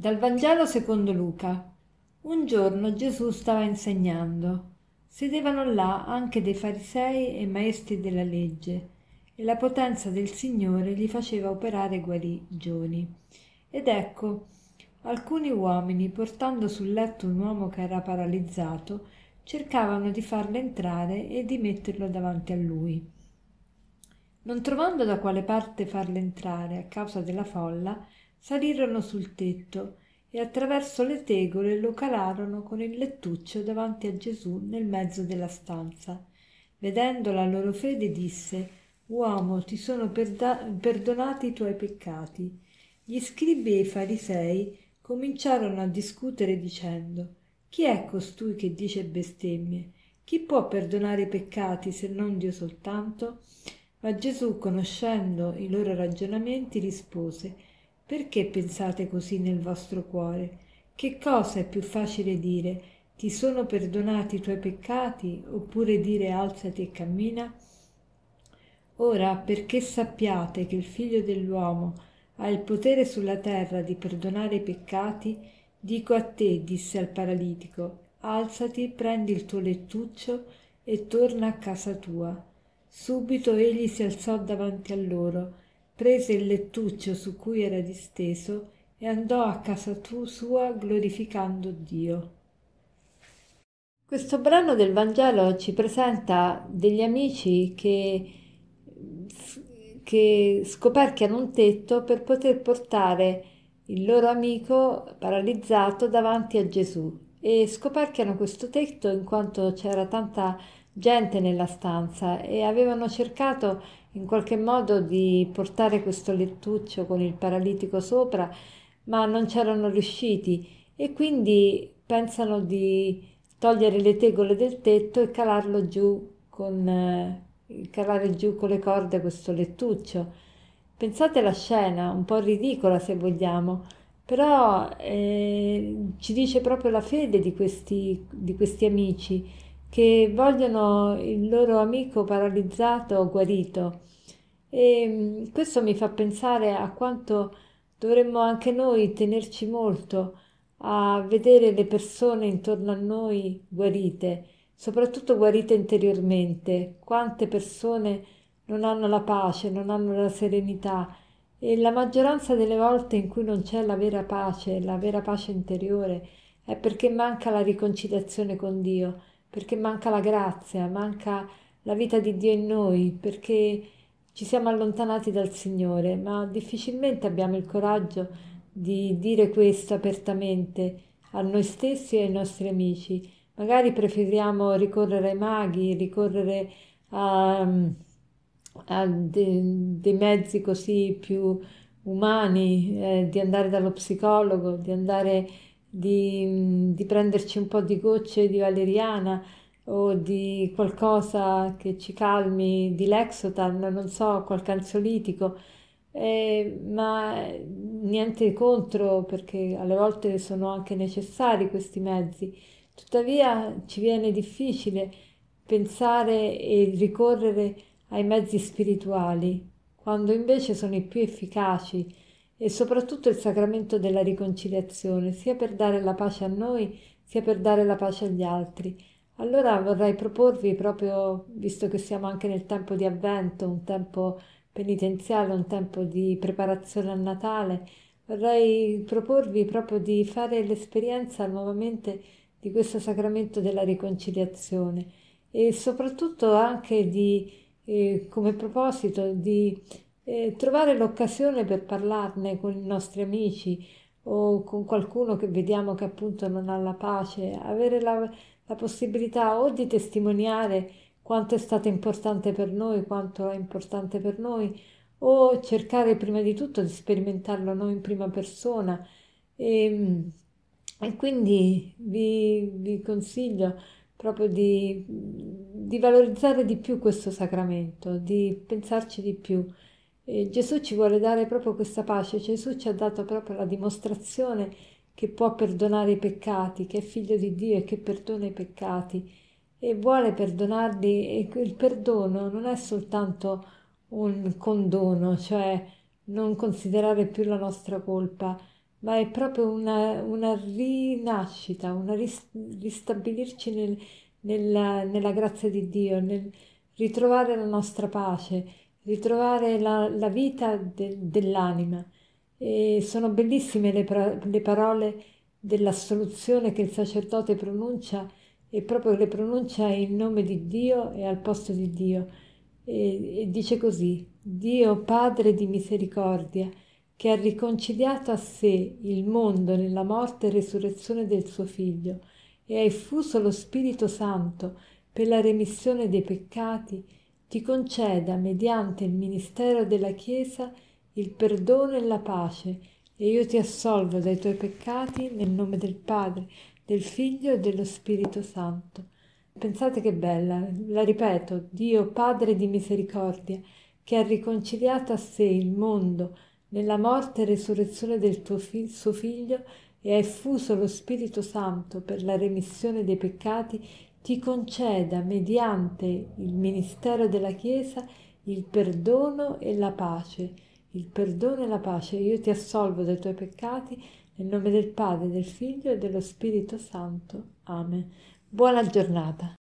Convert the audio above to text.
Dal Vangelo secondo Luca. Un giorno Gesù stava insegnando. Sedevano là anche dei farisei e maestri della legge, e la potenza del Signore gli faceva operare guarigioni. Ed ecco, alcuni uomini, portando sul letto un uomo che era paralizzato, cercavano di farlo entrare e di metterlo davanti a lui. Non trovando da quale parte farlo entrare a causa della folla, salirono sul tetto e attraverso le tegole lo calarono con il lettuccio davanti a Gesù nel mezzo della stanza. Vedendo la loro fede disse Uomo, ti sono perda- perdonati i tuoi peccati. Gli scribi e i farisei cominciarono a discutere dicendo Chi è costui che dice bestemmie? Chi può perdonare i peccati se non Dio soltanto? Ma Gesù, conoscendo i loro ragionamenti, rispose perché pensate così nel vostro cuore? Che cosa è più facile dire? Ti sono perdonati i tuoi peccati oppure dire alzati e cammina? Ora, perché sappiate che il figlio dell'uomo ha il potere sulla terra di perdonare i peccati, dico a te, disse al paralitico, alzati, prendi il tuo lettuccio e torna a casa tua. Subito egli si alzò davanti a loro prese il lettuccio su cui era disteso e andò a casa sua glorificando Dio. Questo brano del Vangelo ci presenta degli amici che, che scoperchiano un tetto per poter portare il loro amico paralizzato davanti a Gesù e scoperchiano questo tetto in quanto c'era tanta gente nella stanza e avevano cercato in qualche modo di portare questo lettuccio con il paralitico sopra, ma non c'erano riusciti e quindi pensano di togliere le tegole del tetto e calarlo giù con eh, calare giù con le corde questo lettuccio. Pensate alla scena, un po' ridicola se vogliamo, però eh, ci dice proprio la fede di questi, di questi amici che vogliono il loro amico paralizzato guarito. E mm, questo mi fa pensare a quanto dovremmo anche noi tenerci molto a vedere le persone intorno a noi guarite, soprattutto guarite interiormente. Quante persone non hanno la pace, non hanno la serenità e la maggioranza delle volte in cui non c'è la vera pace, la vera pace interiore, è perché manca la riconciliazione con Dio perché manca la grazia, manca la vita di Dio in noi, perché ci siamo allontanati dal Signore, ma difficilmente abbiamo il coraggio di dire questo apertamente a noi stessi e ai nostri amici. Magari preferiamo ricorrere ai maghi, ricorrere a, a de, dei mezzi così più umani, eh, di andare dallo psicologo, di andare di, di prenderci un po' di gocce di valeriana o di qualcosa che ci calmi, di Lexotan, non so, qualche ansiolitico, eh, ma niente contro perché alle volte sono anche necessari questi mezzi. Tuttavia ci viene difficile pensare e ricorrere ai mezzi spirituali, quando invece sono i più efficaci e soprattutto il sacramento della riconciliazione, sia per dare la pace a noi, sia per dare la pace agli altri. Allora vorrei proporvi proprio, visto che siamo anche nel tempo di avvento, un tempo penitenziale, un tempo di preparazione al Natale, vorrei proporvi proprio di fare l'esperienza nuovamente di questo sacramento della riconciliazione e soprattutto anche di, eh, come proposito, di eh, trovare l'occasione per parlarne con i nostri amici o con qualcuno che vediamo che appunto non ha la pace, avere la, la possibilità o di testimoniare quanto è stato importante per noi, quanto è importante per noi, o cercare prima di tutto di sperimentarlo noi in prima persona. E, ehm, e quindi vi, vi consiglio proprio di, di valorizzare di più questo sacramento, di pensarci di più. E Gesù ci vuole dare proprio questa pace, Gesù ci ha dato proprio la dimostrazione che può perdonare i peccati, che è figlio di Dio e che perdona i peccati. E vuole perdonarli e il perdono non è soltanto un condono, cioè non considerare più la nostra colpa, ma è proprio una, una rinascita, una ristabilirci nel, nella, nella, grazia di Dio, nel ritrovare la nostra pace, ritrovare la, la vita de, dell'anima. E sono bellissime le, le parole dell'assoluzione che il sacerdote pronuncia e proprio le pronuncia in nome di Dio e al posto di Dio. E, e dice così, Dio Padre di misericordia, che ha riconciliato a sé il mondo nella morte e resurrezione del suo Figlio, e ha effuso lo Spirito Santo per la remissione dei peccati, ti conceda, mediante il ministero della Chiesa, il perdono e la pace, e io ti assolvo dai tuoi peccati nel nome del Padre, del Figlio e dello Spirito Santo. Pensate che bella, la ripeto, Dio Padre di misericordia, che ha riconciliato a sé il mondo, nella morte e resurrezione del tuo fi- suo Figlio e ha effuso lo Spirito Santo per la remissione dei peccati, ti conceda, mediante il ministero della Chiesa, il perdono e la pace. Il perdono e la pace. Io ti assolvo dai tuoi peccati nel nome del Padre, del Figlio e dello Spirito Santo. Amen. Buona giornata.